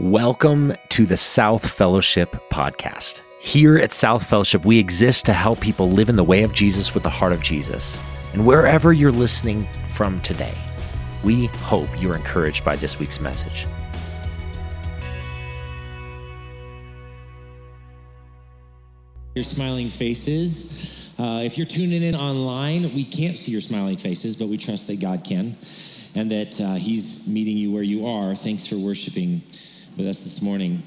Welcome to the South Fellowship podcast. Here at South Fellowship, we exist to help people live in the way of Jesus with the heart of Jesus. And wherever you're listening from today, we hope you're encouraged by this week's message. Your smiling faces. Uh, if you're tuning in online, we can't see your smiling faces, but we trust that God can and that uh, He's meeting you where you are. Thanks for worshiping with us this morning.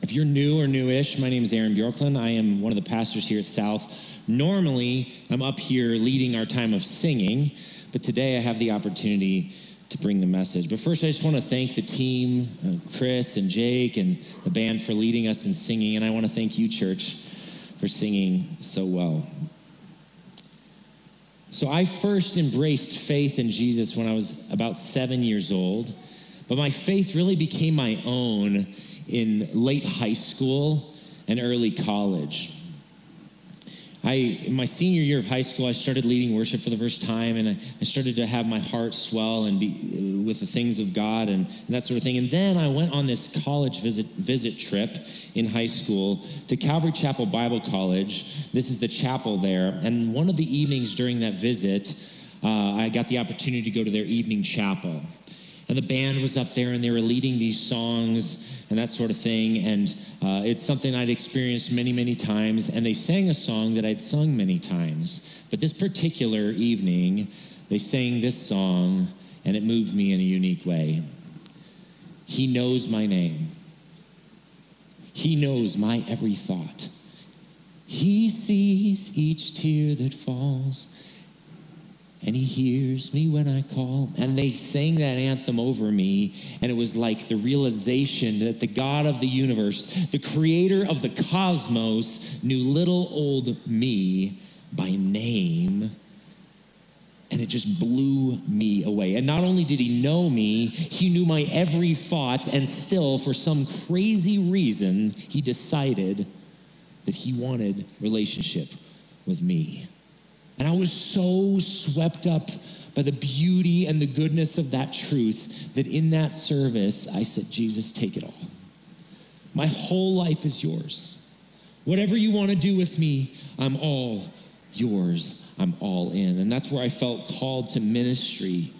If you're new or newish, my name is Aaron Bjorklund. I am one of the pastors here at South. Normally, I'm up here leading our time of singing, but today I have the opportunity to bring the message. But first, I just want to thank the team, uh, Chris and Jake, and the band for leading us in singing. And I want to thank you, church, for singing so well. So, I first embraced faith in Jesus when I was about seven years old, but my faith really became my own in late high school and early college. I, in my senior year of high school, I started leading worship for the first time, and I, started to have my heart swell and be with the things of God and, and, that sort of thing. And then I went on this college visit visit trip in high school to Calvary Chapel Bible College. This is the chapel there, and one of the evenings during that visit, uh, I got the opportunity to go to their evening chapel, and the band was up there, and they were leading these songs and that sort of thing. And uh, it's something I'd experienced many, many times. And they sang a song that I'd sung many times. But this particular evening, they sang this song, and it moved me in a unique way. He knows my name, He knows my every thought. He sees each tear that falls and he hears me when I call. And they sang that anthem over me, and it was like the realization that the God of the universe, the creator of the cosmos, knew little old me by name. And it just blew me away. And not only did he know me, he knew my every thought, and still, for some crazy reason, he decided that he wanted relationship with me. And I was so swept up by the beauty and the goodness of that truth that in that service, I said, Jesus, take it all. My whole life is yours. Whatever you want to do with me, I'm all yours. I'm all in. And that's where I felt called to ministry.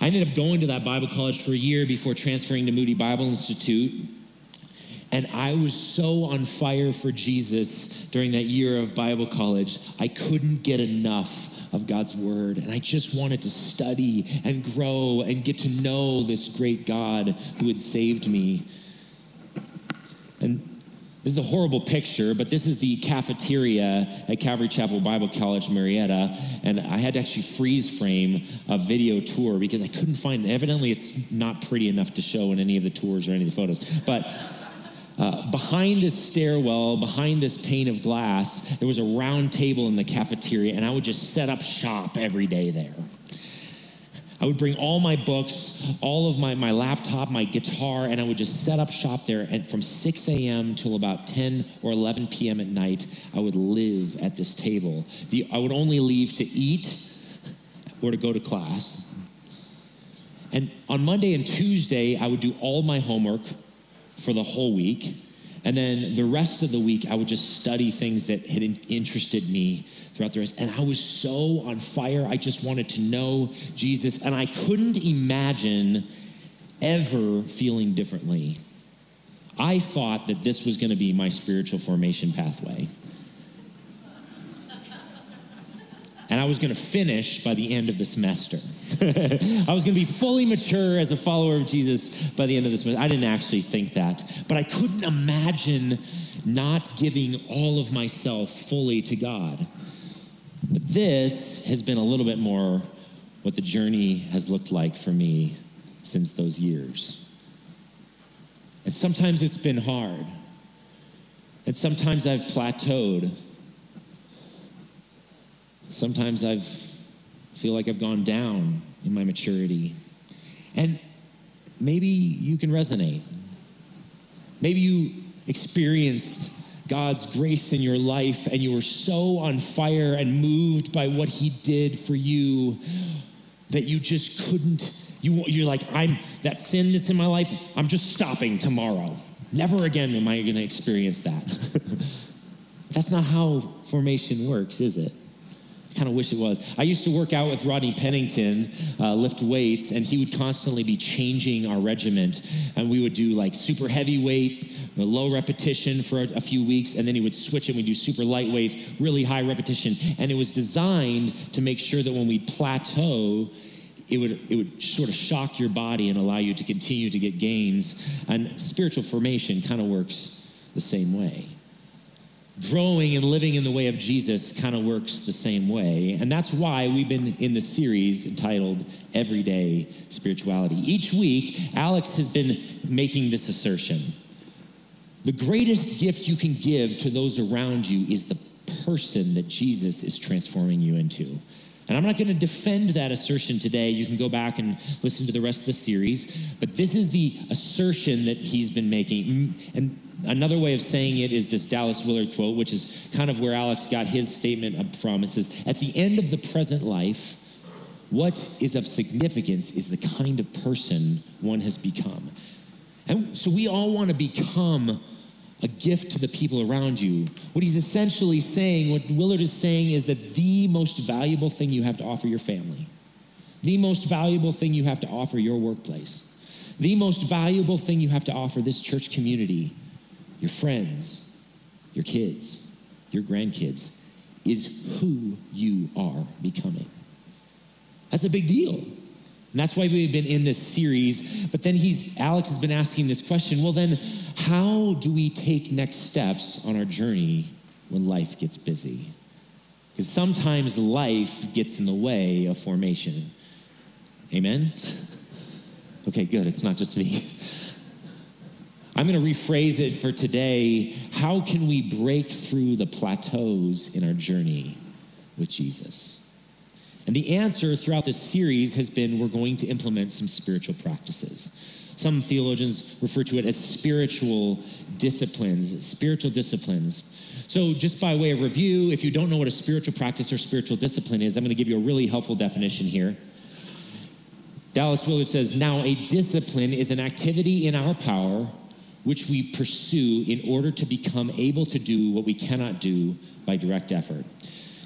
I ended up going to that Bible college for a year before transferring to Moody Bible Institute. And I was so on fire for Jesus during that year of Bible college. I couldn't get enough of God's word. And I just wanted to study and grow and get to know this great God who had saved me. And this is a horrible picture, but this is the cafeteria at Calvary Chapel Bible College, Murrieta. And I had to actually freeze frame a video tour because I couldn't find, it. evidently, it's not pretty enough to show in any of the tours or any of the photos. But uh, behind this stairwell, behind this pane of glass, there was a round table in the cafeteria, and I would just set up shop every day there. I would bring all my books, all of my, my laptop, my guitar, and I would just set up shop there. And from 6 a.m. till about 10 or 11 p.m. at night, I would live at this table. The, I would only leave to eat or to go to class. And on Monday and Tuesday, I would do all my homework for the whole week. And then the rest of the week, I would just study things that had interested me throughout the rest. And I was so on fire. I just wanted to know Jesus. And I couldn't imagine ever feeling differently. I thought that this was going to be my spiritual formation pathway. And I was going to finish by the end of the semester. I was going to be fully mature as a follower of Jesus by the end of the semester. I didn't actually think that, but I couldn't imagine not giving all of myself fully to God. But this has been a little bit more what the journey has looked like for me since those years. And sometimes it's been hard. And sometimes I've plateaued. Sometimes I've feel like I've gone down in my maturity. And maybe you can resonate. Maybe you experienced God's grace in your life and you were so on fire and moved by what He did for you that you just couldn't You, you're like, I'm that sin that's in my life, I'm just stopping tomorrow. Never again am I going to experience that. that's not how formation works, is it? I kind of wish it was. I used to work out with Rodney Pennington, uh, lift weights, and he would constantly be changing our regiment. And we would do like super heavy weight, low repetition for a, a few weeks, and then he would switch it. We'd do super lightweight, really high repetition. And it was designed to make sure that when we plateau, it would, it would sort of shock your body and allow you to continue to get gains. And spiritual formation kind of works the same way growing and living in the way of Jesus kind of works the same way. And that's why we've been in the series entitled Everyday Spirituality. Each week, Alex has been making this assertion The greatest gift you can give to those around you is the person that Jesus is transforming you into. And I'm not going to defend that assertion today. You can go back and listen to the rest of the series. But this is the assertion that he's been making. And Another way of saying it is this Dallas Willard quote, which is kind of where Alex got his statement from. It says, At the end of the present life, what is of significance is the kind of person one has become. And so we all want to become a gift to the people around you. What he's essentially saying, what Willard is saying, is that the most valuable thing you have to offer your family, the most valuable thing you have to offer your workplace, the most valuable thing you have to offer this church community your friends, your kids, your grandkids, is who you are becoming. That's a big deal. And that's why we've been in this series. But then he's Alex has been asking this question, well then how do we take next steps on our journey when life gets busy? Because sometimes life gets in the way of formation. Amen? okay, good. It's not just me. I'm going to rephrase it for today. How can we break through the plateaus in our journey with Jesus? And the answer throughout this series has been we're going to implement some spiritual practices. Some theologians refer to it as spiritual disciplines, spiritual disciplines. So, just by way of review, if you don't know what a spiritual practice or spiritual discipline is, I'm going to give you a really helpful definition here. Dallas Willard says, Now, a discipline is an activity in our power which we pursue in order to become able to do what we cannot do by direct effort.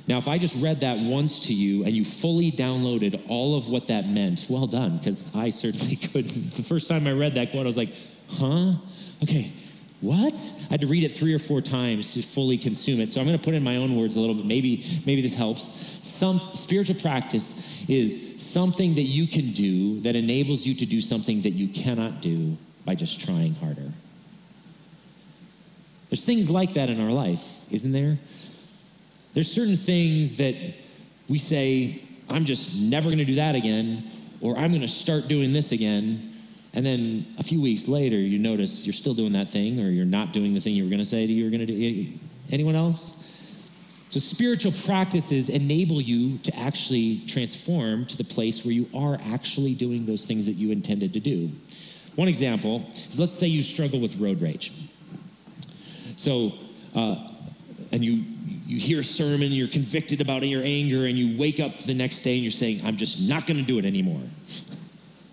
Now, if I just read that once to you and you fully downloaded all of what that meant, well done, because I certainly could. The first time I read that quote, I was like, huh? Okay, what? I had to read it three or four times to fully consume it. So I'm going to put in my own words a little bit. Maybe, maybe this helps. Some spiritual practice is something that you can do that enables you to do something that you cannot do by just trying harder. There's things like that in our life, isn't there? There's certain things that we say, I'm just never to do that again, or I'm to start doing this again. And then a few weeks later, you notice you're still doing that thing, or you're not doing the thing you were to say you were to do. Anyone else? So, spiritual practices enable you to actually transform to the place where you are actually doing those things that you intended to do. One example is let's say you struggle with road rage. So, uh, and you you hear a sermon, you're convicted about your anger, and you wake up the next day and you're saying, I'm just not going to do it anymore.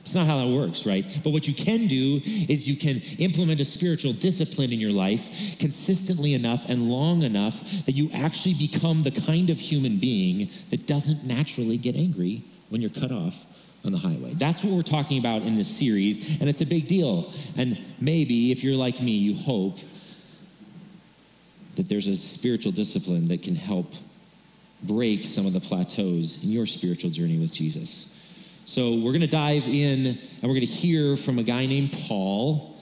It's not how that works, right? But what you can do is you can implement a spiritual discipline in your life consistently enough and long enough that you actually become the kind of human being that doesn't naturally get angry when you're cut off on the highway. That's what we're talking about in this series, and it's a big deal. And maybe if you're like me, you hope that there's a spiritual discipline that can help break some of the plateaus in your spiritual journey with Jesus. So we're going to dive in and we're going to hear from a guy named Paul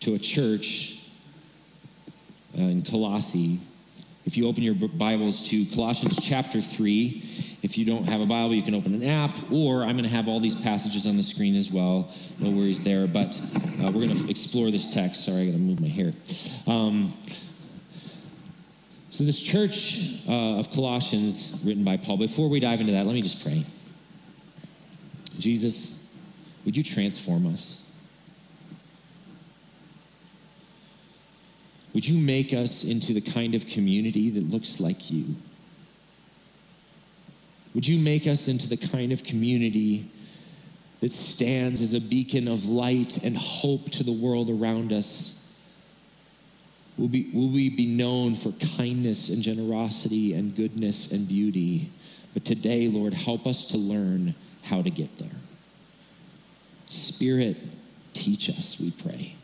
to a church uh, in Colossae. If you open your Bibles to Colossians chapter 3, if you don't have a Bible, you can open an app, or I'm going to have all these passages on the screen as well. No worries there, but uh, we're going to explore this text. Sorry, I got to move my hair. Um, so, this church uh, of Colossians, written by Paul, before we dive into that, let me just pray. Jesus, would you transform us? Would you make us into the kind of community that looks like you? Would you make us into the kind of community that stands as a beacon of light and hope to the world around us? Will, be, will we be known for kindness and generosity and goodness and beauty? But today, Lord, help us to learn how to get there. Spirit, teach us, we pray.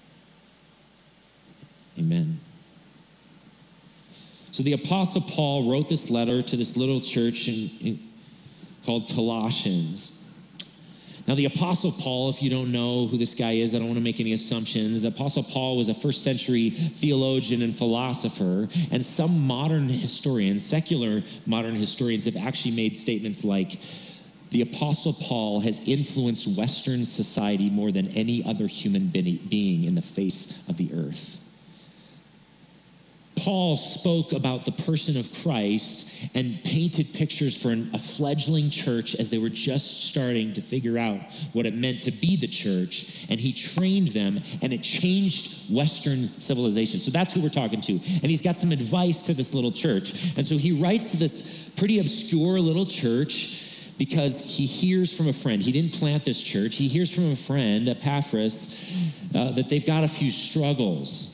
Amen. So the Apostle Paul wrote this letter to this little church in, in, called Colossians. Now, the Apostle Paul, if you don't know who this guy is, I don't want to make any assumptions. The Apostle Paul was a first century theologian and philosopher, and some modern historians, secular modern historians, have actually made statements like, the Apostle Paul has influenced Western society more than any other human being in the face of the earth. Paul spoke about the person of Christ and painted pictures for an, a fledgling church as they were just starting to figure out what it meant to be the church. And he trained them, and it changed Western civilization. So that's who we're talking to. And he's got some advice to this little church. And so he writes to this pretty obscure little church because he hears from a friend. He didn't plant this church. He hears from a friend, Epaphras, uh, that they've got a few struggles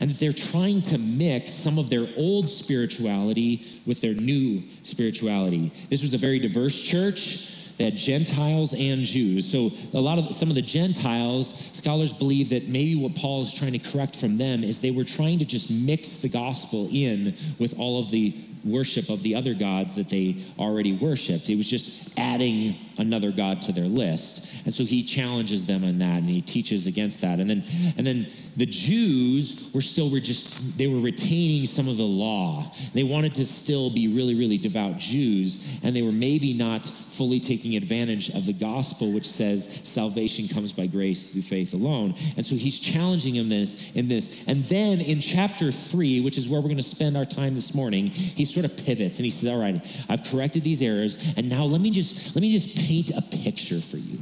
and that they're trying to mix some of their old spirituality with their new spirituality. This was a very diverse church. They had Gentiles and Jews. So a lot of some of the Gentiles, scholars believe that maybe what Paul is trying to correct from them is they were trying to just mix the gospel in with all of the worship of the other gods that they already worshiped. It was just adding another god to their list. And so he challenges them on that and he teaches against that. And then and then the Jews were still were just they were retaining some of the law. They wanted to still be really really devout Jews and they were maybe not fully taking advantage of the gospel which says salvation comes by grace through faith alone. And so he's challenging them this in this. And then in chapter 3, which is where we're going to spend our time this morning, he sort of pivots and he says, "All right, I've corrected these errors and now let me just let me just paint a picture for you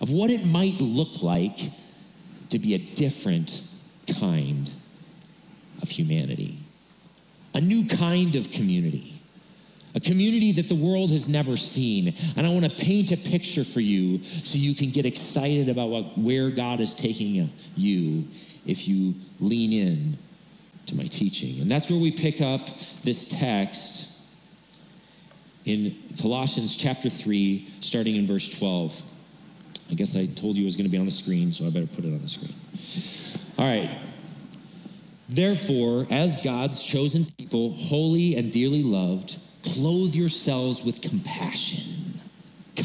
of what it might look like to be a different kind of humanity, a new kind of community, a community that the world has never seen. And I want to paint a picture for you so you can get excited about what, where God is taking you if you lean in to my teaching. And that's where we pick up this text in Colossians chapter 3, starting in verse 12. I guess I told you it was going to be on the screen, so I better put it on the screen. All right. Therefore, as God's chosen people, holy and dearly loved, clothe yourselves with compassion,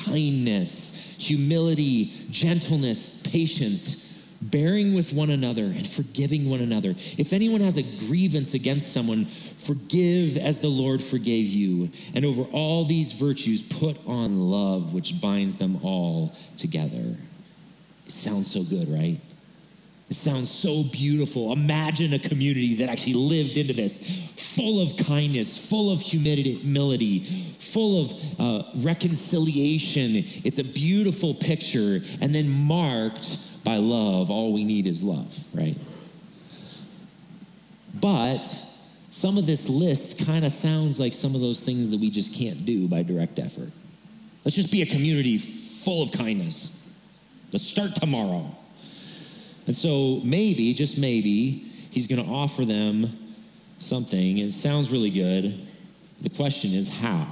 kindness, humility, gentleness, patience bearing with one another and forgiving one another. If anyone has a grievance against someone, forgive as the Lord forgave you. And over all these virtues, put on love, which binds them all together. It sounds so good, right? It sounds so beautiful. Imagine a community that actually lived into this, full of kindness, full of humility, full of uh, reconciliation. It's a beautiful picture, and then marked by love, all we need is love, right? But some of this list kind of sounds like some of those things that we just can't do by direct effort. Let's just be a community full of kindness. Let's start tomorrow. And so maybe, just maybe, he's going to offer them something. It sounds really good. The question is how?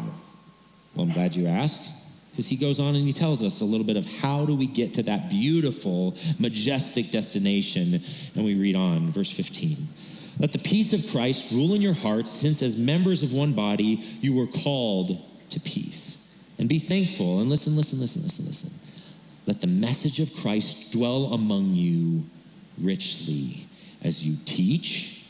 Well, I'm glad you asked because he goes on and he tells us a little bit of how do we get to that beautiful, majestic destination. And we read on, verse 15. Let the peace of Christ rule in your hearts, since as members of one body you were called to peace. And be thankful. And listen, listen, listen, listen, listen. Let the message of Christ dwell among you richly as you teach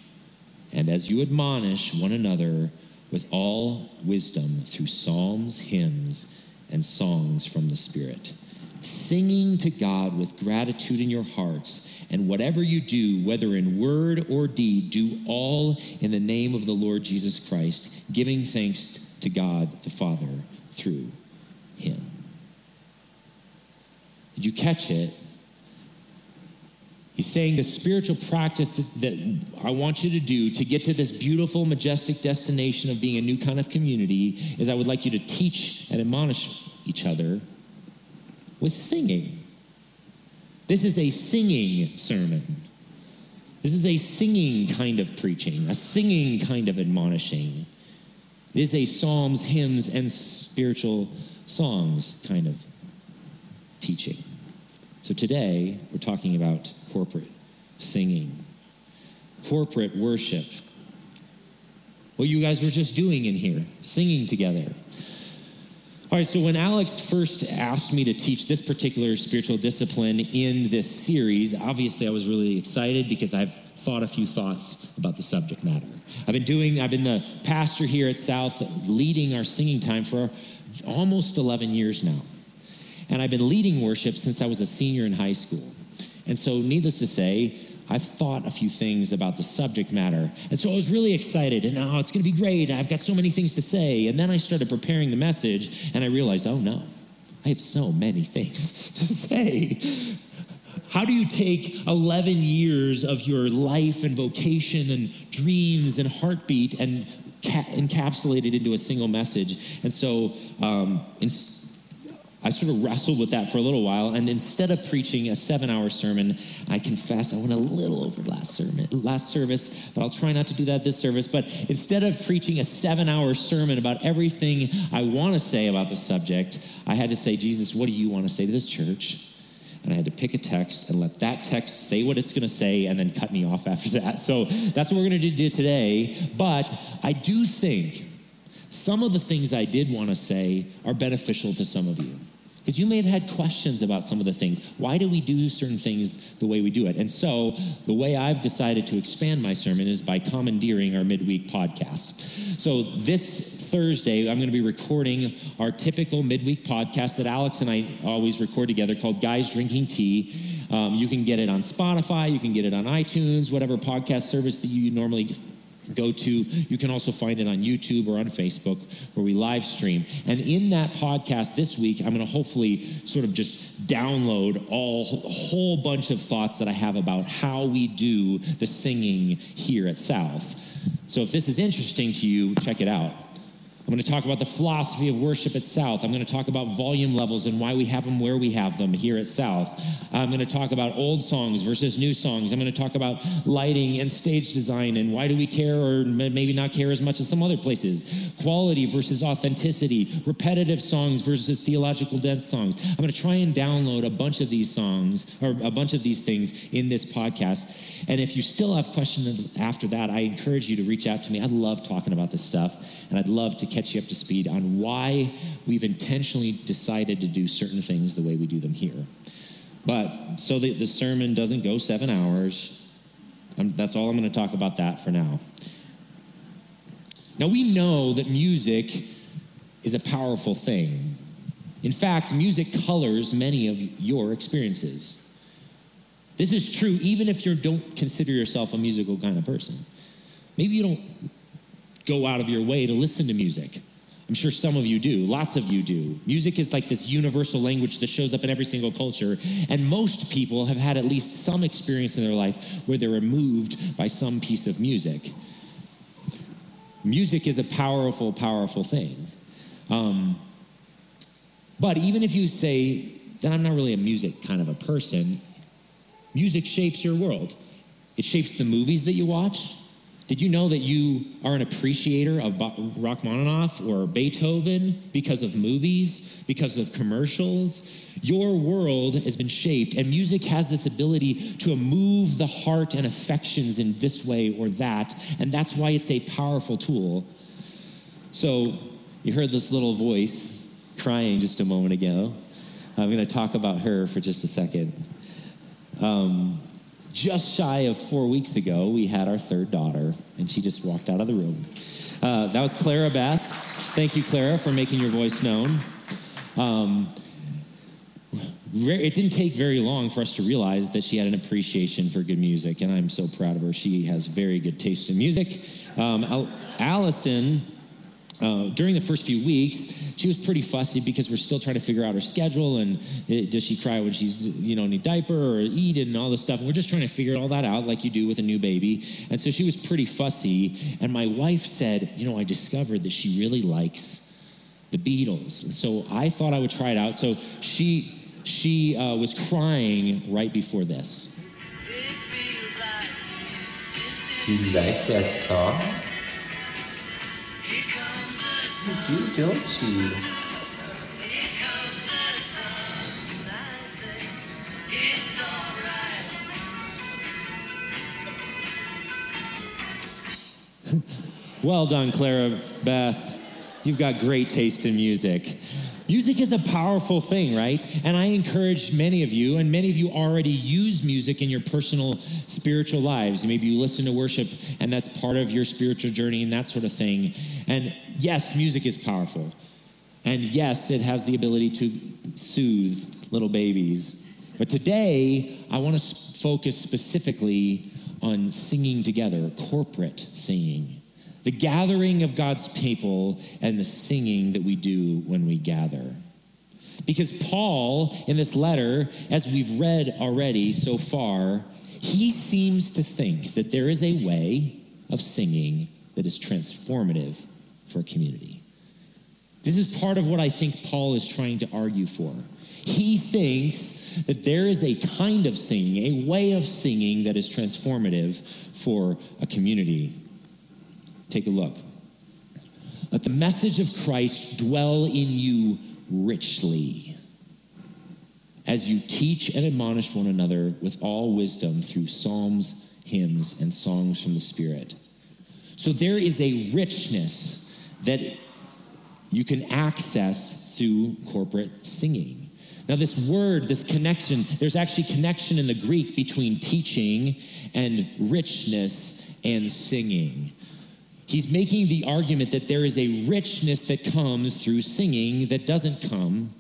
and as you admonish one another with all wisdom through psalms, hymns, and songs from the Spirit, singing to God with gratitude in your hearts. And whatever you do, whether in word or deed, do all in the name of the Lord Jesus Christ, giving thanks to God the Father through him. Did you catch it? He's saying the spiritual practice that, that, I want you to do to get to this beautiful, majestic destination of being a new kind of community is I would like you to teach and admonish each other with singing. This is a singing sermon. This is a singing kind of preaching, a singing kind of admonishing. It is a psalms, hymns, and spiritual songs kind of teaching. So today, we're talking about corporate singing, corporate worship. What you guys were just doing in here, singing together. All right, so when Alex first asked me to teach this particular spiritual discipline in this series, obviously I was really excited because I've thought a few thoughts about the subject matter. I've been doing, I've been the pastor here at South leading our singing time for almost 11 years now. And I've been leading worship since I was a senior in high school. And so, needless to say, I've thought a few things about the subject matter. And so I was really excited, and oh, it's going to be great. I've got so many things to say. And then I started preparing the message, and I realized, oh no, I have so many things to say. How do you take 11 years of your life and vocation and dreams and heartbeat and ca- encapsulate it into a single message? And so, um, in, I sort of wrestled with that for a little while, and instead of preaching a seven-hour sermon, I confess I went a little over last sermon, last service, but I'll try not to do that this service. But instead of preaching a seven-hour sermon about everything I want to say about the subject, I had to say, Jesus, what do you want to say to this church? And I had to pick a text and let that text say what it's going to say, and then cut me off after that. So that's what we're going to do today. But I do think some of the things I did want to say are beneficial to some of you. Because you may have had questions about some of the things. Why do we do certain things the way we do it? And so, the way I've decided to expand my sermon is by commandeering our midweek podcast. So, this Thursday, I'm going to be recording our typical midweek podcast that Alex and I always record together called Guys Drinking Tea. Um, you can get it on Spotify, you can get it on iTunes, whatever podcast service that you normally go to. You can also find it on YouTube or on Facebook where we live stream. And in that podcast this week, I'm going to hopefully sort of just download all, a whole bunch of thoughts that I have about how we do the singing here at South. So if this is interesting to you, check it out. I'm going to talk about the philosophy of worship at South. I'm going to talk about volume levels and why we have them where we have them here at South. I'm going to talk about old songs versus new songs. I'm going to talk about lighting and stage design and why do we care or maybe not care as much as some other places. Quality versus authenticity, repetitive songs versus theological dense songs. I'm going to try and download a bunch of these songs or a bunch of these things in this podcast. And if you still have questions after that, I encourage you to reach out to me. I love talking about this stuff and I'd love to catch you up to speed on why we've intentionally decided to do certain things the way we do them here. But so that the sermon doesn't go seven hours. I'm, that's all I'm going to talk about that for now. Now, we know that music is a powerful thing. In fact, music colors many of your experiences. This is true even if you don't consider yourself a musical kind of person. Maybe you don't go out of your way to listen to music. I'm sure some of you do, lots of you do. Music is like this universal language that shows up in every single culture, and most people have had at least some experience in their life where they were moved by some piece of music. Music is a powerful, powerful thing. Um, but even if you say that I'm not really a music kind of a person, music shapes your world. It shapes the movies that you watch, did you know that you are an appreciator of Rachmaninoff or Beethoven because of movies, because of commercials? Your world has been shaped, and music has this ability to move the heart and affections in this way or that, and that's why it's a powerful tool. So, you heard this little voice crying just a moment ago. I'm going to talk about her for just a second. Um, just shy of four weeks ago, we had our third daughter, and she just walked out of the room. Uh, that was Clara Beth. Thank you, Clara, for making your voice known. Um, it didn't take very long for us to realize that she had an appreciation for good music, and I'm so proud of her. She has very good taste in music. Um, Allison uh, during the first few weeks, she was pretty fussy because we're still trying to figure out her schedule and it, does she cry when she's, you know, need diaper or eat and all this stuff. And we're just trying to figure all that out like you do with a new baby. And so she was pretty fussy. And my wife said, you know, I discovered that she really likes the Beatles. And so I thought I would try it out. So she she uh, was crying right before this. You like that song? You do, don't you? Well done, Clara Beth. You've got great taste in music. Music is a powerful thing, right? And I encourage many of you, and many of you already use music in your personal spiritual lives. Maybe you listen to worship, and that's part of your spiritual journey and that sort of thing. And yes, music is powerful. And yes, it has the ability to soothe little babies. But today, I want to focus specifically on singing together, corporate singing the gathering of God's people and the singing that we do when we gather. Because Paul, in this letter, as we've read already so far, he seems to think that there is a way of singing that is transformative for a community. This is part of what I think Paul is trying to argue for. He thinks that there is a kind of singing, a way of singing that is transformative for a community. Take a look. Let the message of Christ dwell in you richly as you teach and admonish one another with all wisdom through psalms, hymns, and songs from the Spirit. So there is a richness that you can access through corporate singing. Now, this word, this connection, there's actually connection in the Greek between teaching and richness and singing. He's making the argument that there is a richness that comes through singing that doesn't come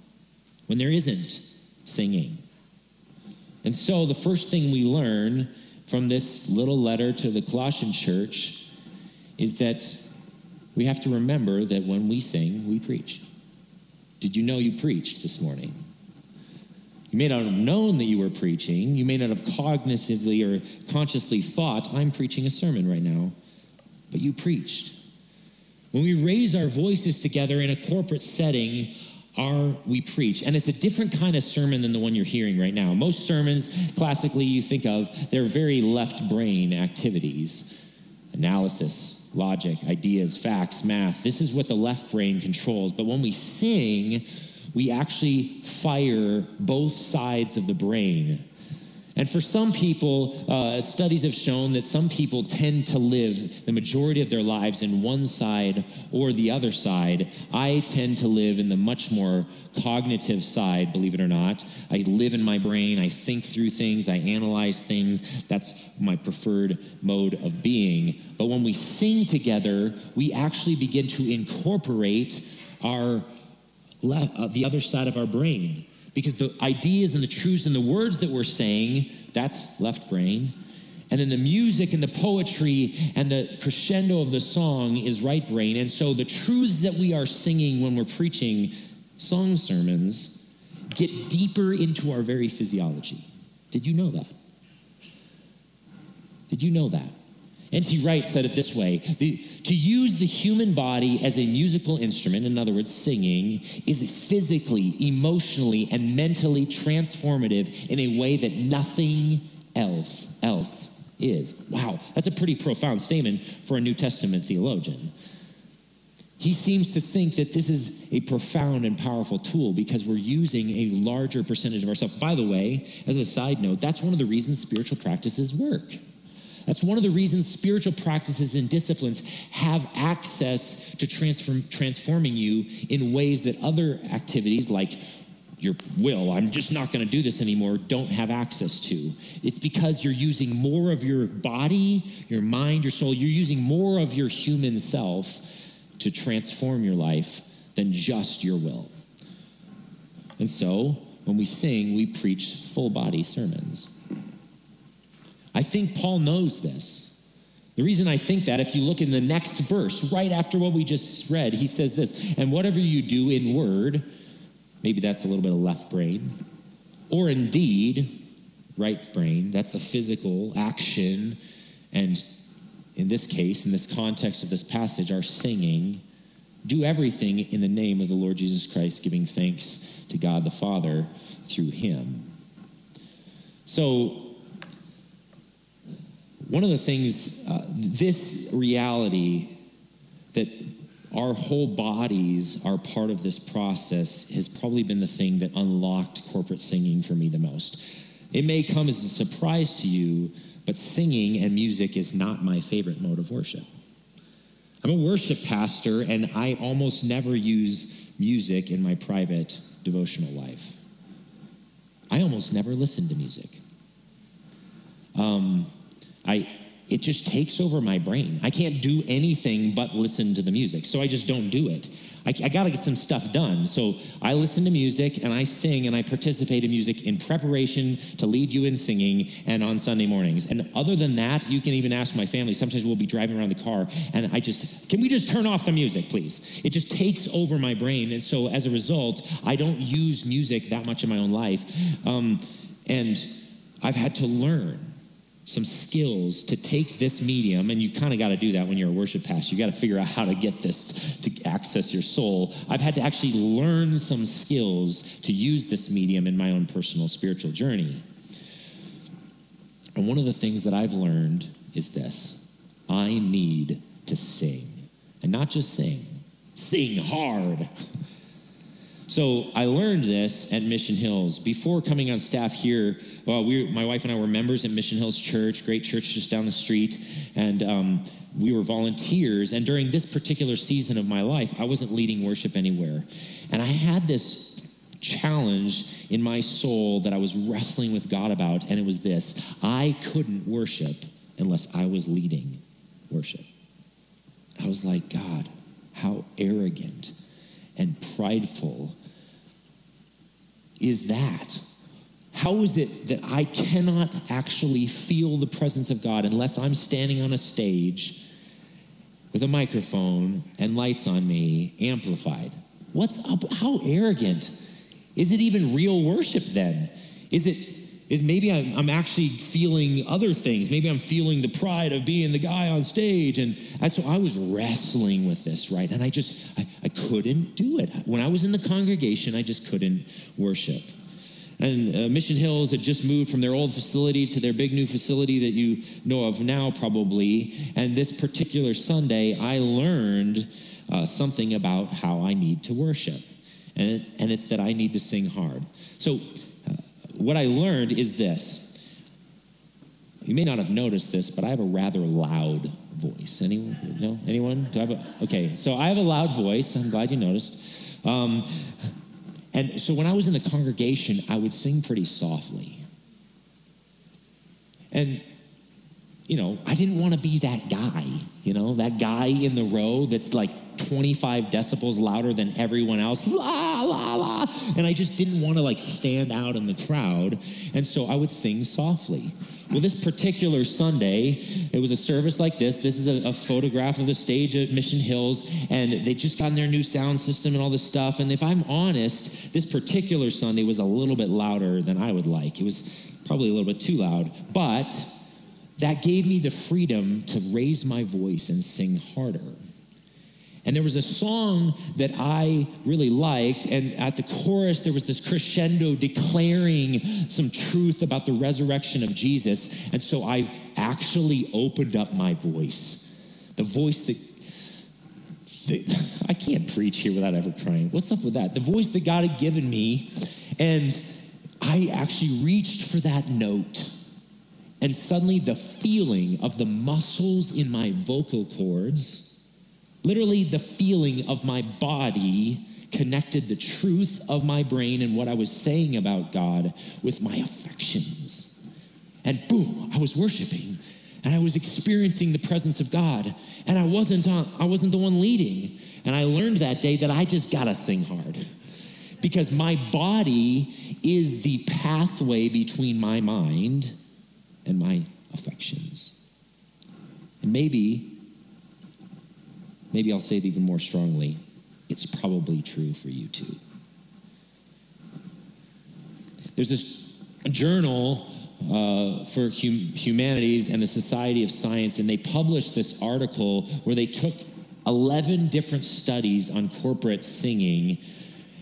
when there isn't singing. And so, the first thing we learn from this little letter to the Colossian church is that we have to remember that when we sing, we preach. Did you know you preached this morning? You may not have known that you were preaching. You may not have cognitively or consciously thought, I'm preaching a sermon right now but you preached. When we raise our voices together in a corporate setting, are we preach? And it's a different kind of sermon than the one you're hearing right now. Most sermons, classically, you think of, they're very left brain activities analysis, logic, ideas, facts, math. This is what the left brain controls. But when we sing, we actually fire both sides of the brain and for some people, uh, studies have shown that some people tend to live the majority of their lives in one side or the other side. I tend to live in the much more cognitive side, believe it or not. I live in my brain, I think through things, I analyze things. That's my preferred mode of being. But when we sing together, we actually begin to incorporate our left, uh, the other side of our brain because the ideas and the truths and the words that we're saying, that's left brain. And then the music and the poetry and the crescendo of the song is right brain. And so the truths that we are singing when we're preaching song sermons get deeper into our very physiology. Did you know that? Did you know that? N.T. Wright said it this way the, To use the human body as a musical instrument, in other words, singing, is physically, emotionally, and mentally transformative in a way that nothing else, else is. Wow, that's a pretty profound statement for a New Testament theologian. He seems to think that this is a profound and powerful tool because we're using a larger percentage of ourselves. By the way, as a side note, that's one of the reasons spiritual practices work. That's one of the reasons spiritual practices and disciplines have access to transform, transforming you in ways that other activities like your will, I'm just not going to do this anymore, don't have access to. It's because you're using more of your body, your mind, your soul, you're using more of your human self to transform your life than just your will. And so, when we sing, we preach full body sermons. I think Paul knows this. The reason I think that, if you look in the next verse, right after what we just read, he says this, and whatever you do in word, maybe that's a little bit of left brain, or in deed, right brain, that's the physical action, and in this case, in this context of this passage, our singing, do everything in the name of the Lord Jesus Christ, giving thanks to God the Father through him. So, one of the things, uh, this reality that our whole bodies are part of this process has probably been the thing that unlocked corporate singing for me the most. It may come as a surprise to you, but singing and music is not my favorite mode of worship. I'm a worship pastor, and I almost never use music in my private devotional life. I almost never listen to music. Um, I, it just takes over my brain. I can't do anything but listen to the music. So I just don't do it. I, I got to get some stuff done. So I listen to music and I sing and I participate in music in preparation to lead you in singing and on Sunday mornings. And other than that, you can even ask my family. Sometimes we'll be driving around the car and I just, can we just turn off the music, please? It just takes over my brain. And so as a result, I don't use music that much in my own life. Um, and I've had to learn some skills to take this medium, and you kind of got to do that when you're a worship pastor. You got to figure out how to get this to access your soul. I've had to actually learn some skills to use this medium in my own personal spiritual journey. And one of the things that I've learned is this I need to sing, and not just sing, sing hard. So I learned this at Mission Hills. Before coming on staff here, well, we, my wife and I were members at Mission Hills Church, great church just down the street, and um, we were volunteers. And during this particular season of my life, I wasn't leading worship anywhere. And I had this challenge in my soul that I was wrestling with God about, and it was this I couldn't worship unless I was leading worship. I was like, God, how arrogant and prideful is that? How is it that I cannot actually feel the presence of God unless I'm standing on a stage with a microphone and lights on me, amplified? What's up? How arrogant? Is it even real worship then? Is it is maybe I'm, I'm, actually feeling other things. Maybe I'm feeling the pride of being the guy on stage. And so I was wrestling with this, right? And I just, I, I couldn't do it. When I was in the congregation, I just couldn't worship. And uh, Mission Hills had just moved from their old facility to their big new facility that you know of now, probably. And this particular Sunday, I learned uh, something about how I need to worship. And, it, and it's that I need to sing hard. So what I learned is this. You may not have noticed this, but I have a rather loud voice. Anyone? No? Anyone? Do I have a, okay, so I have a loud voice. I'm glad you noticed. Um, and so when I was in the congregation, I would sing pretty softly. And, you know, I didn't want to be that guy, you know, that guy in the row that's like 25 decibels louder than everyone else, la, la, la. And I just didn't want to like stand out in the crowd. And so I would sing softly. Well, this particular Sunday, it was a service like this. This is a, a, photograph of the stage at Mission Hills, and they just gotten their new sound system and all this stuff. And if I'm honest, this particular Sunday was a little bit louder than I would like. It was probably a little bit too loud, but that gave me the freedom to raise my voice and sing harder. And there was a song that I really liked, and at the chorus, there was this crescendo declaring some truth about the resurrection of Jesus. And so I actually opened up my voice, the voice that I can't preach here without ever crying. What's up with that? The voice that God had given me. And I actually reached for that note. And suddenly the feeling of the muscles in my vocal cords Literally, the feeling of my body connected the truth of my brain and what I was saying about God with my affections. And boom, I was worshiping and I was experiencing the presence of God. And I wasn't, on, I wasn't the one leading. And I learned that day that I just gotta sing hard because my body is the pathway between my mind and my affections. And maybe Maybe I'll say it even more strongly. It's probably true for you too. There's this journal uh, for hum- humanities and the Society of Science, and they published this article where they took 11 different studies on corporate singing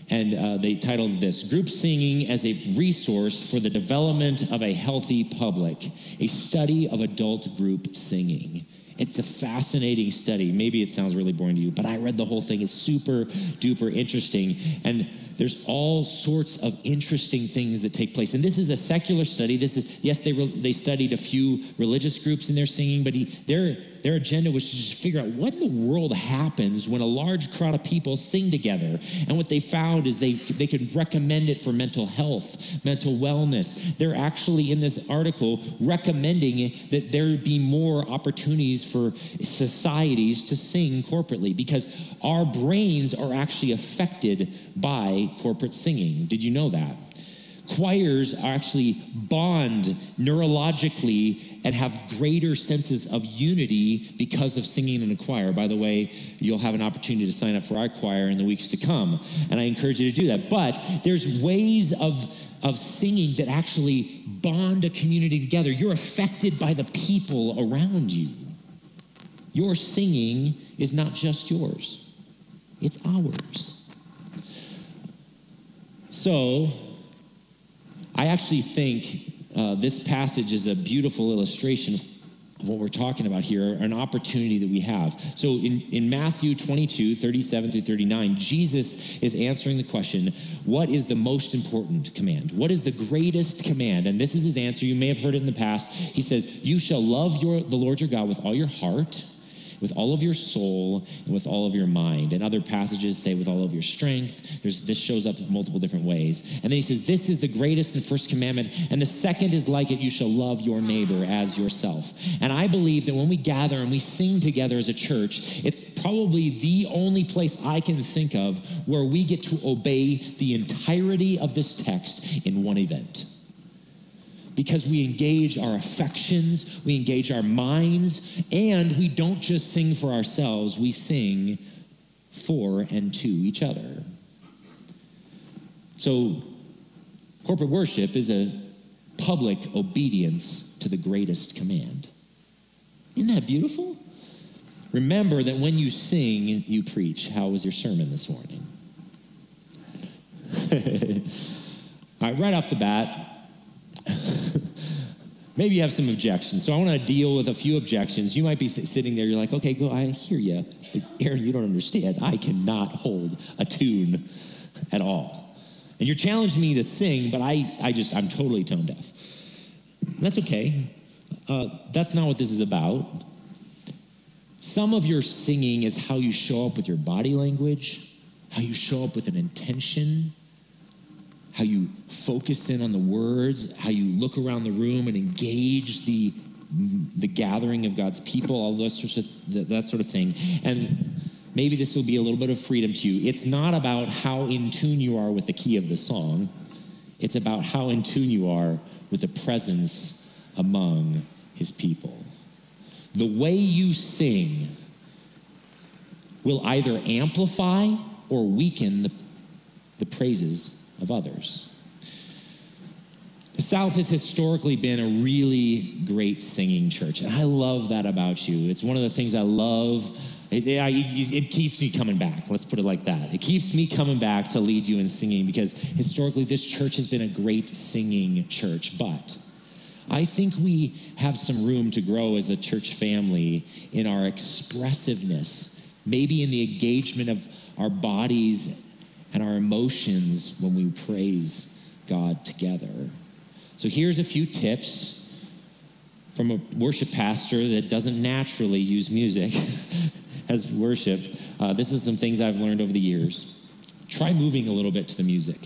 And uh, they titled this Group Singing as a Resource for the Development of a Healthy Public, a study of adult group singing. It's a fascinating study. Maybe it sounds really boring to you, but I read the whole thing. It's super duper interesting. And there's all sorts of interesting things that take place. And this is a secular study. This is, yes, they, re- they studied a few religious groups in their singing, but he, their, their agenda was to just figure out what in the world happens when a large crowd of people sing together. And what they found is they, they could recommend it for mental health, mental wellness. They're actually in this article recommending that there be more opportunities for societies to sing corporately because our brains are actually affected by corporate singing. Did you know that? Choirs actually bond neurologically and have greater senses of unity because of singing in a choir. By the way, you'll have an opportunity to sign up for our choir in the weeks to come, and I encourage you to do that. But there's ways of of singing that actually bond a community together. You're affected by the people around you. Your singing is not just yours, it's ours. So, I actually think uh, this passage is a beautiful illustration of what we're talking about here, an opportunity that we have. So in, in Matthew 22, 37 through 39, Jesus is answering the question, what is the most important command? What is the greatest command? And this is his answer. You may have heard it in the past. He says, You shall love your, the Lord your God with all your heart with all of your soul and with all of your mind. And other passages say with all of your strength. There's, this shows up in multiple different ways. And then he says, This is the greatest and first commandment. And the second is like it you shall love your neighbor as yourself. And I believe that when we gather and we sing together as a church, it's probably the only place I can think of where we get to obey the entirety of this text in one event because we engage our affections, we engage our minds, and we don't just sing for ourselves, we sing for and to each other. So, corporate worship is a public obedience to the greatest command. Isn't that beautiful? Remember that when you sing, you preach. How was your sermon this morning? All right, right off the bat, maybe you have some objections. So I want to deal with a few objections. You might be sitting there, you're like, okay, go, I hear you. But Aaron, you don't understand. I cannot hold a tune at all. And you're challenging me to sing, but I, I just, I'm totally tone deaf. That's okay. Uh, that's not what this is about. Some of your singing is how you show up with your body language, how you show up with an intention, how you focus in on the words, how you look around the room and engage the, the gathering of God's people, all those sorts of, that sort of thing. And maybe this will be a little bit of freedom to you. It's not about how in tune you are with the key of the song, it's about how in tune you are with the presence among his people. The way you sing will either amplify or weaken the, the praises of others. The South has historically been a really great singing church, and I love that about you. It's one of the things I love. It, it, it, keeps me coming back. Let's put it like that. It keeps me coming back to lead you in singing because historically this church has been a great singing church. But I think we have some room to grow as a church family in our expressiveness, maybe in the engagement of our bodies and our emotions when we praise God together. So here's a few tips from a worship pastor that doesn't naturally use music as worship. Uh, this is some things I've learned over the years. Try moving a little bit to the music.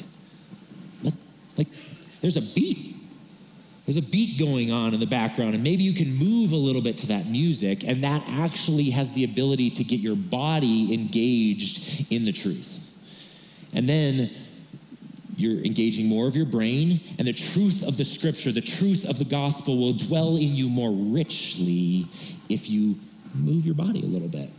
Like, there's a beat. There's a beat going on in the background, and maybe you can move a little bit to that music, and that actually has the ability to get your body engaged in the truth. And then you're engaging more of your brain, and the truth of the scripture, the truth of the gospel will dwell in you more richly if you move your body a little bit.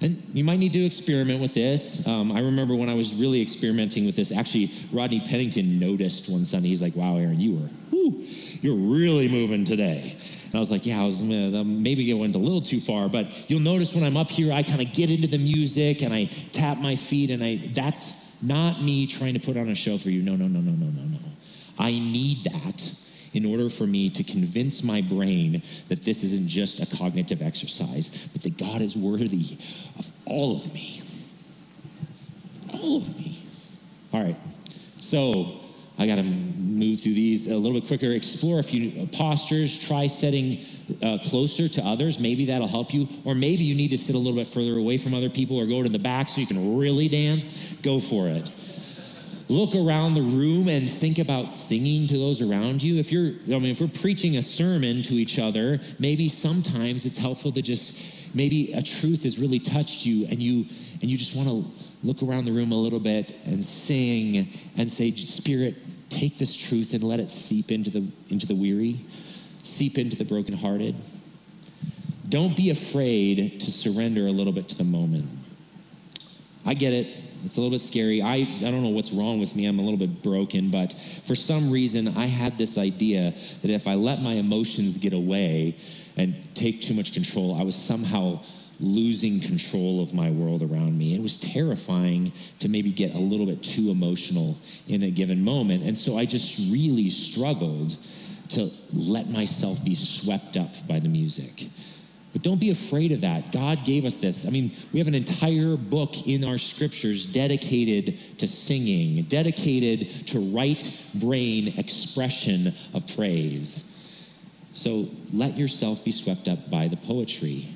And you might need to experiment with this. Um, I remember when I was really experimenting with this, actually, Rodney Pennington noticed one Sunday. He's like, wow, Aaron, you were, whew, you're really moving today. And I was like, yeah, I was uh, maybe it went a little too far, but you'll notice when I'm up here, I kind of get into the music and I tap my feet, and I that's not me trying to put on a show for you. No, no, no, no, no, no, no. I need that in order for me to convince my brain that this isn't just a cognitive exercise, but that God is worthy of all of me. All of me. All right. So I got to move through these a little bit quicker. Explore a few postures. Try setting uh, closer to others. Maybe that'll help you. Or maybe you need to sit a little bit further away from other people or go to the back so you can really dance. Go for it look around the room and think about singing to those around you. If you're, I mean, if we're preaching a sermon to each other, maybe sometimes it's helpful to just, maybe a truth has really touched you and you, and you just want to look around the room a little bit and sing and say, Spirit, take this truth and let it seep into the, into the weary, seep into the brokenhearted. Don't be afraid to surrender a little bit to the moment. I get it. It's a little bit scary. I, I don't know what's wrong with me. I'm a little bit broken, but for some reason, I had this idea that if I let my emotions get away and take too much control, I was somehow losing control of my world around me. It was terrifying to maybe get a little bit too emotional in a given moment. And so I just really struggled to let myself be swept up by the music. But don't be afraid of that. God gave us this. I mean, we have an entire book in our scriptures dedicated to singing, dedicated to right brain expression of praise. So let yourself be swept up by the poetry.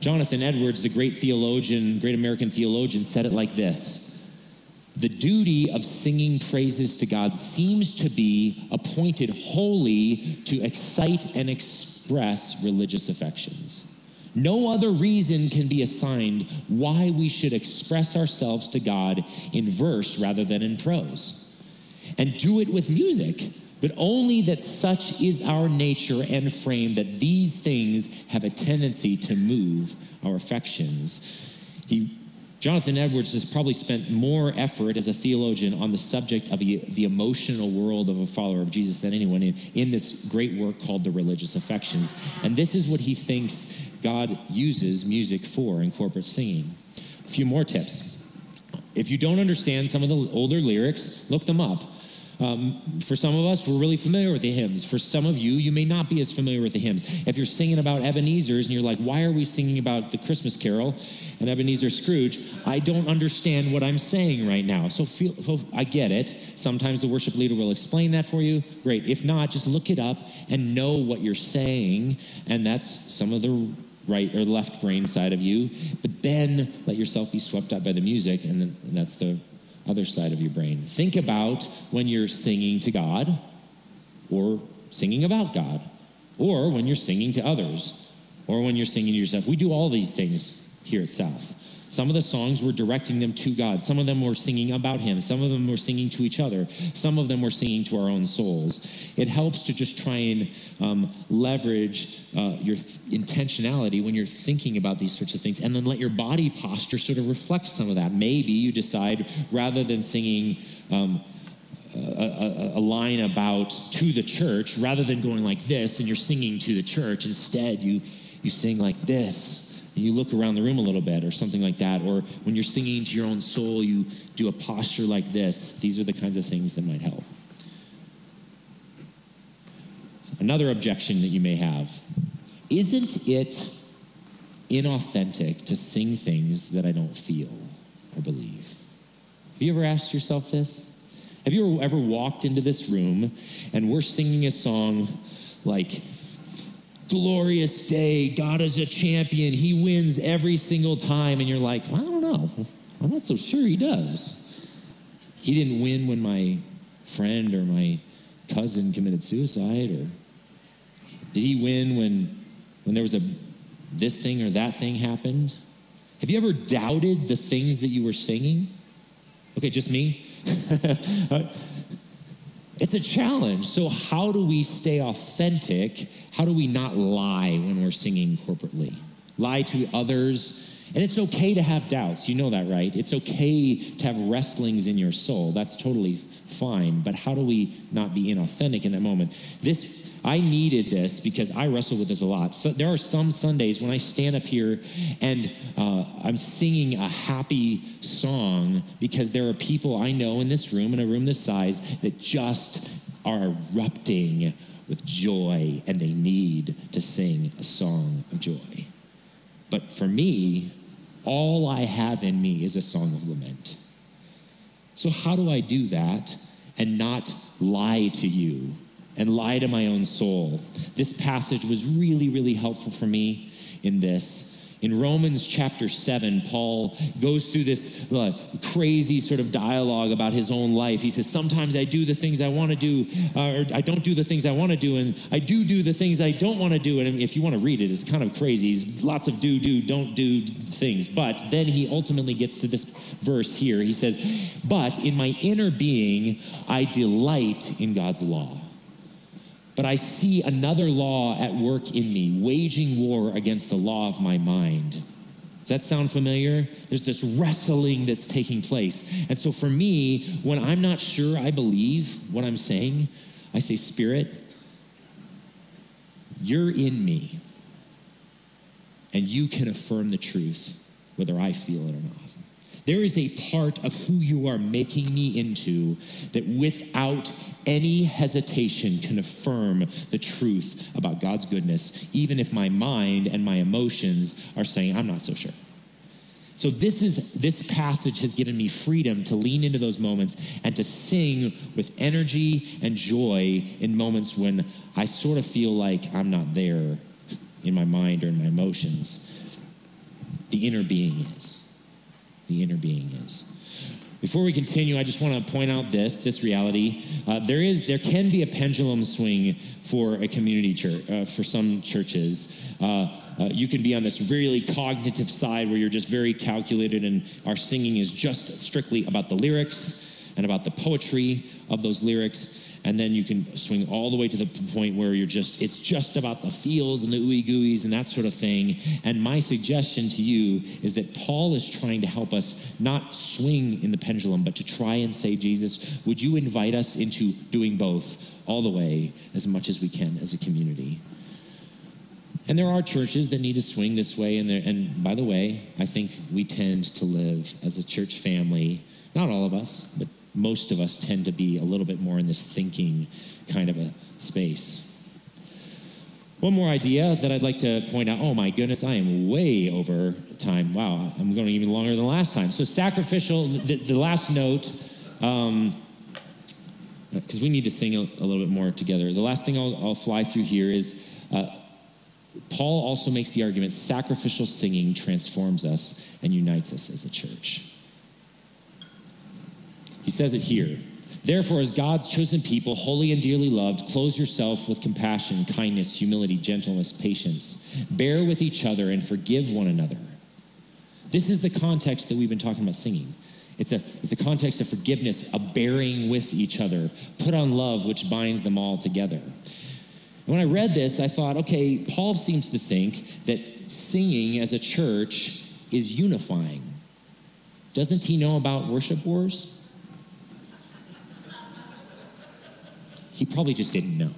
Jonathan Edwards, the great theologian, great American theologian, said it like this The duty of singing praises to God seems to be appointed wholly to excite and express religious affections. No other reason can be assigned why we should express ourselves to God in verse rather than in prose. And do it with music, but only that such is our nature and frame that these things have a tendency to move our affections. He Jonathan Edwards has probably spent more effort as a theologian on the subject of the, emotional world of a follower of Jesus than anyone in, in this great work called The Religious Affections. And this is what he thinks God uses music for in corporate singing. A few more tips. If you don't understand some of the older lyrics, look them up. Um, for some of us, we're really familiar with the hymns. For some of you, you may not be as familiar with the hymns. If you're singing about Ebenezer's and you're like, why are we singing about the Christmas carol and Ebenezer Scrooge? I don't understand what I'm saying right now. So feel, I get it. Sometimes the worship leader will explain that for you. Great. If not, just look it up and know what you're saying. And that's some of the right or left brain side of you. But then let yourself be swept up by the music, and, then, and that's the other side of your brain. Think about when you're singing to God or singing about God or when you're singing to others or when you're singing to yourself. We do all these things here at South. Some of the songs were directing them to God. Some of them were singing about Him. Some of them were singing to each other. Some of them were singing to our own souls. It helps to just try and um, leverage uh, your th- intentionality when you're thinking about these sorts of things, and then let your body posture sort of reflect some of that. Maybe you decide rather than singing. Um, a, a, a, line about to the church rather than going like this and you're singing to the church instead you you sing like this you look around the room a little bit or something like that. Or when you're singing to your own soul, you do a posture like this. These are the kinds of things that might help. Another objection that you may have isn't it inauthentic to sing things that I don't feel or believe? Have you ever asked yourself this? Have you ever walked into this room and we're singing a song like, glorious day. God is a champion. He wins every single time. And you're like, well, I don't know. I'm not so sure he does. He didn't win when my friend or my cousin committed suicide, or did he win when, when there was a this thing or that thing happened? Have you ever doubted the things that you were singing? Okay, just me. It's a challenge. So, how do we stay authentic? How do we not lie when we're singing corporately? Lie to others And it's okay to have doubts. You know that, right? It's okay to have wrestlings in your soul. That's totally fine. But how do we not be inauthentic in that moment? This I needed this because I wrestle with this a lot. So there are some Sundays when I stand up here and uh, I'm singing a happy song because there are people I know in this room, in a room this size, that just are erupting with joy and they need to sing a song of joy. But for me, all I have in me is a song of lament. So, how do I do that and not lie to you and lie to my own soul? This passage was really, really helpful for me in this. In Romans chapter 7, Paul goes through this uh, crazy sort of dialogue about his own life. He says, Sometimes I do the things I want to do, uh, or I don't do the things I want to do, and I do do the things I don't want to do. And if you want to read it, it's kind of crazy. Lots of do, do, don't do things. But then he ultimately gets to this verse here. He says, But in my inner being, I delight in God's law. But I see another law at work in me, waging war against the law of my mind. Does that sound familiar? There's this wrestling that's taking place. And so for me, when I'm not sure I believe what I'm saying, I say, Spirit, you're in me. And you can affirm the truth, whether I feel it or not. There is a part of who you are making me into that without any hesitation can affirm the truth about God's goodness, even if my mind and my emotions are saying, I'm not so sure. So this is this passage has given me freedom to lean into those moments and to sing with energy and joy in moments when I sort of feel like I'm not there in my mind or in my emotions. The inner being is the inner being is. Before we continue, I just want to point out this this reality. Uh, there is there can be a pendulum swing for a community church uh, for some churches. Uh, uh, you can be on this really cognitive side where you're just very calculated, and our singing is just strictly about the lyrics and about the poetry of those lyrics and then you can swing all the way to the point where you're just it's just about the feels and the ooey gooeys and that sort of thing. And my suggestion to you is that paul is trying to help us not swing in the pendulum but to try and say jesus would you invite us into doing both all the way as much as we can as a community? And there are churches that need to swing this way and, there, and by the way i think we tend to live as a church family not all of us but most of us tend to be a little bit more in this thinking kind of a space. One more idea that I'd like to point out. Oh my goodness, I am way over time. Wow, I'm going even longer than last time. So, sacrificial, the, the last note, because um, we need to sing a, a, little bit more together. The last thing I'll, I'll fly through here is uh, Paul also makes the argument sacrificial singing transforms us and unites us as a church. He says it here. Therefore, as God's chosen people, holy and dearly loved, clothe yourself with compassion, kindness, humility, gentleness, patience. Bear with each other and forgive one another. This is the context that we've been talking about singing. It's a, it's a context of forgiveness, a bearing with each other. Put on love, which binds them all together. when I read this, I thought, okay, Paul seems to think that singing as a church is unifying. Doesn't he know about worship wars? He probably just didn't know.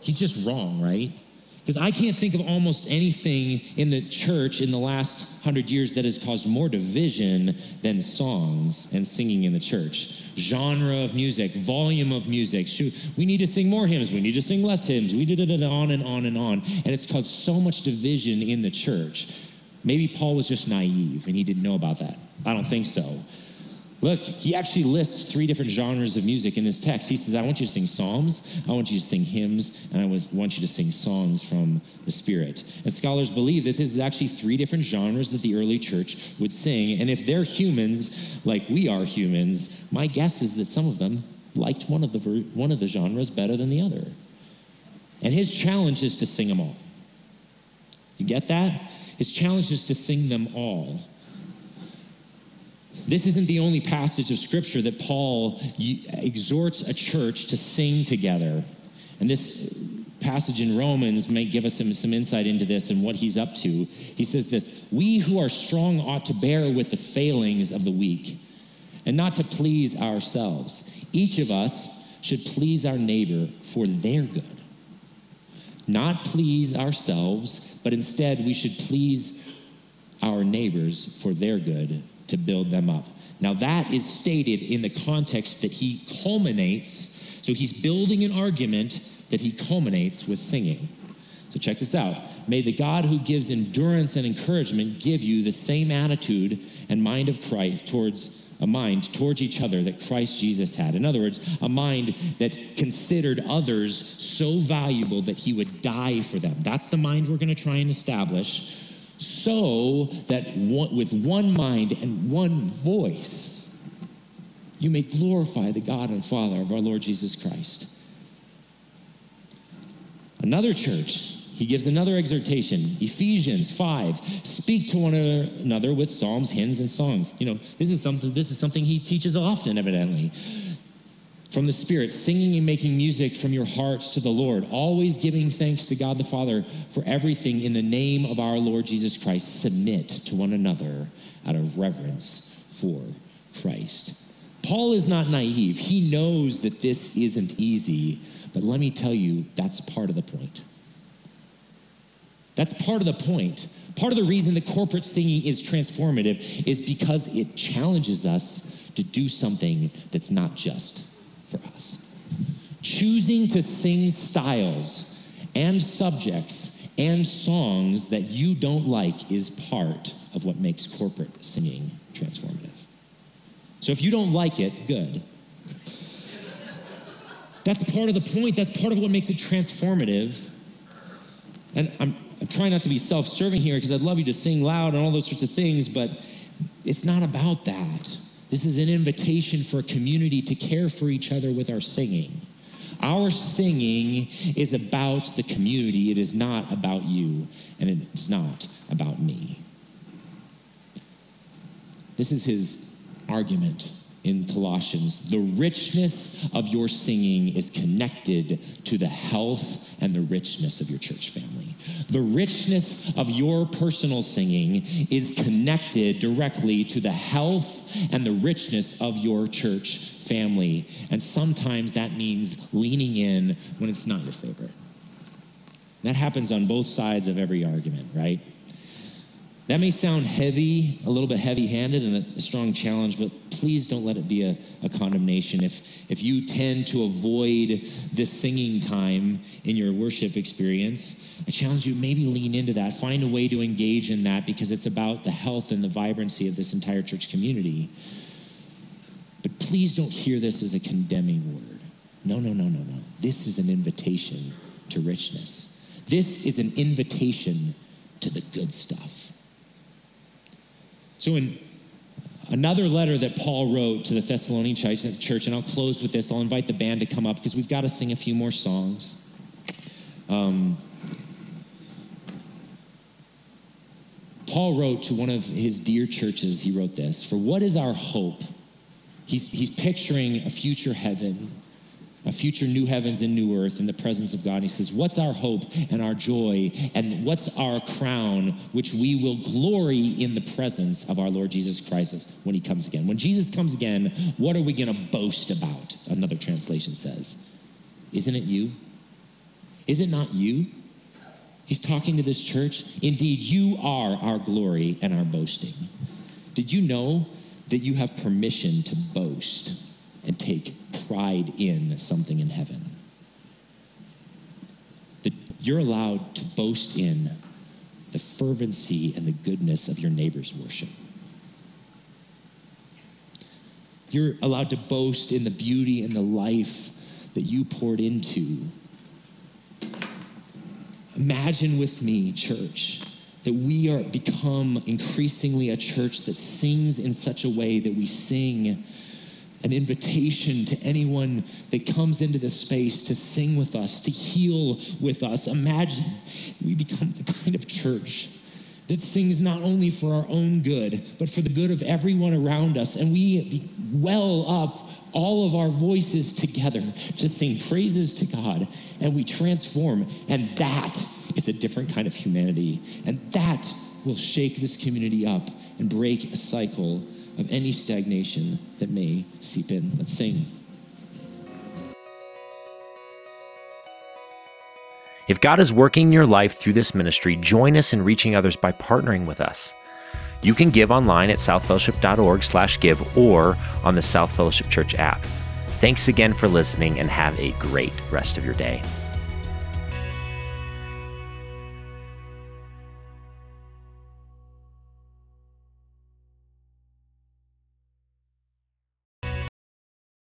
He's just wrong, right? Because I can't think of almost anything in the church in the last hundred years that has caused more division than songs and singing in the church. Genre of music, volume of music. Shoot, we need to sing more hymns. We need to sing less hymns. We did it on and on and on. And it's caused so much division in the church. Maybe Paul was just naive and he didn't know about that. I don't think so. Look, he actually lists three different genres of music in this text. He says, I want you to sing psalms, I want you to sing hymns, and I want you to sing songs from the Spirit. And scholars believe that this is actually three different genres that the early church would sing. And if they're humans, like we are humans, my guess is that some of them liked one of the, one of the genres better than the other. And his challenge is to sing them all. You get that? His challenge is to sing them all. This isn't the only passage of scripture that Paul exhorts a church to sing together. And this passage in Romans may give us some, some insight into this and what he's up to. He says this We who are strong ought to bear with the failings of the weak and not to please ourselves. Each of us should please our neighbor for their good. Not please ourselves, but instead we should please our neighbors for their good to build them up. Now, that is stated in the context that he culminates. So he's building an argument that he culminates with singing. So check this out. May the God who gives endurance and encouragement give you the same attitude and mind of Christ towards a mind towards each other that Christ Jesus had. In other words, a mind that considered others so valuable that he would die for them. That's the mind we're going to try and establish so that one, with one mind and one voice, you may glorify the God and Father of our Lord Jesus Christ. Another church, he gives another exhortation Ephesians 5 speak to one another with psalms, hymns, and songs. You know, this is something, this is something he teaches often, evidently. From the Spirit, singing and making music from your hearts to the Lord, always giving thanks to God the Father for everything in the name of our Lord Jesus Christ. Submit to one another out of reverence for Christ. Paul is not naive. He knows that this isn't easy, but let me tell you, that's part of the point. That's part of the point. Part of the reason that corporate singing is transformative is because it challenges us to do something that's not just for us. Choosing to sing styles and subjects and songs that you don't like is part of what makes corporate singing transformative. So if you don't like it, good. That's part of the point. That's part of what makes it transformative. And I'm, I'm trying not to be self serving here because I'd love you to sing loud and all those sorts of things, but it's not about that. This is an invitation for a community to care for each other with our singing. Our singing is about the community, it is not about you, and it's not about me. This is his argument in Colossians. The richness of your singing is connected to the health and the richness of your church family. The richness of your personal singing is connected directly to the health and the richness of your church family. And sometimes that means leaning in when it's not your favorite. That happens on both sides of every argument, right? That may sound heavy, a little bit heavy handed, and a, strong challenge, but please don't let it be a, a, condemnation. If, if you tend to avoid this singing time in your worship experience, I challenge you maybe lean into that. Find a way to engage in that because it's about the health and the vibrancy of this entire church community. But please don't hear this as a condemning word. No, no, no, no, no. This is an invitation to richness. This is an invitation to the good stuff. So, in another letter that Paul wrote to the Thessalonian church, and I'll close with this, I'll invite the band to come up because we've got to sing a few more songs. Um, Paul wrote to one of his dear churches, he wrote this For what is our hope? He's, he's picturing a future heaven a future new heavens and new earth in the presence of God. And he says, What's our hope and our joy? And what's our crown, which we will glory in the presence of our Lord Jesus Christ when he comes again? When Jesus comes again, what are we going to boast about? Another translation says. Isn't it you? Is it not you? He's talking to this church. Indeed, you are our glory and our boasting. Did you know that you have permission to boast and take pride in something in heaven. That you're allowed to boast in the fervency and the goodness of your neighbor's worship. You're allowed to boast in the beauty and the life that you poured into. Imagine with me, church, that we are become increasingly a church that sings in such a way that we sing an invitation to anyone that comes into this space to sing with us, to heal with us. Imagine we become the kind of church that sings not only for our own good, but for the good of everyone around us. And we well up all of our voices together to sing praises to God, and we transform. And that is a different kind of humanity. And that will shake this community up and break a cycle of any stagnation that may seep in. Let's sing. If God is working your life through this ministry, join us in reaching others by partnering with us. You can give online at southfellowship.org/give or on the South Fellowship Church app. Thanks again for listening and have a great rest of your day.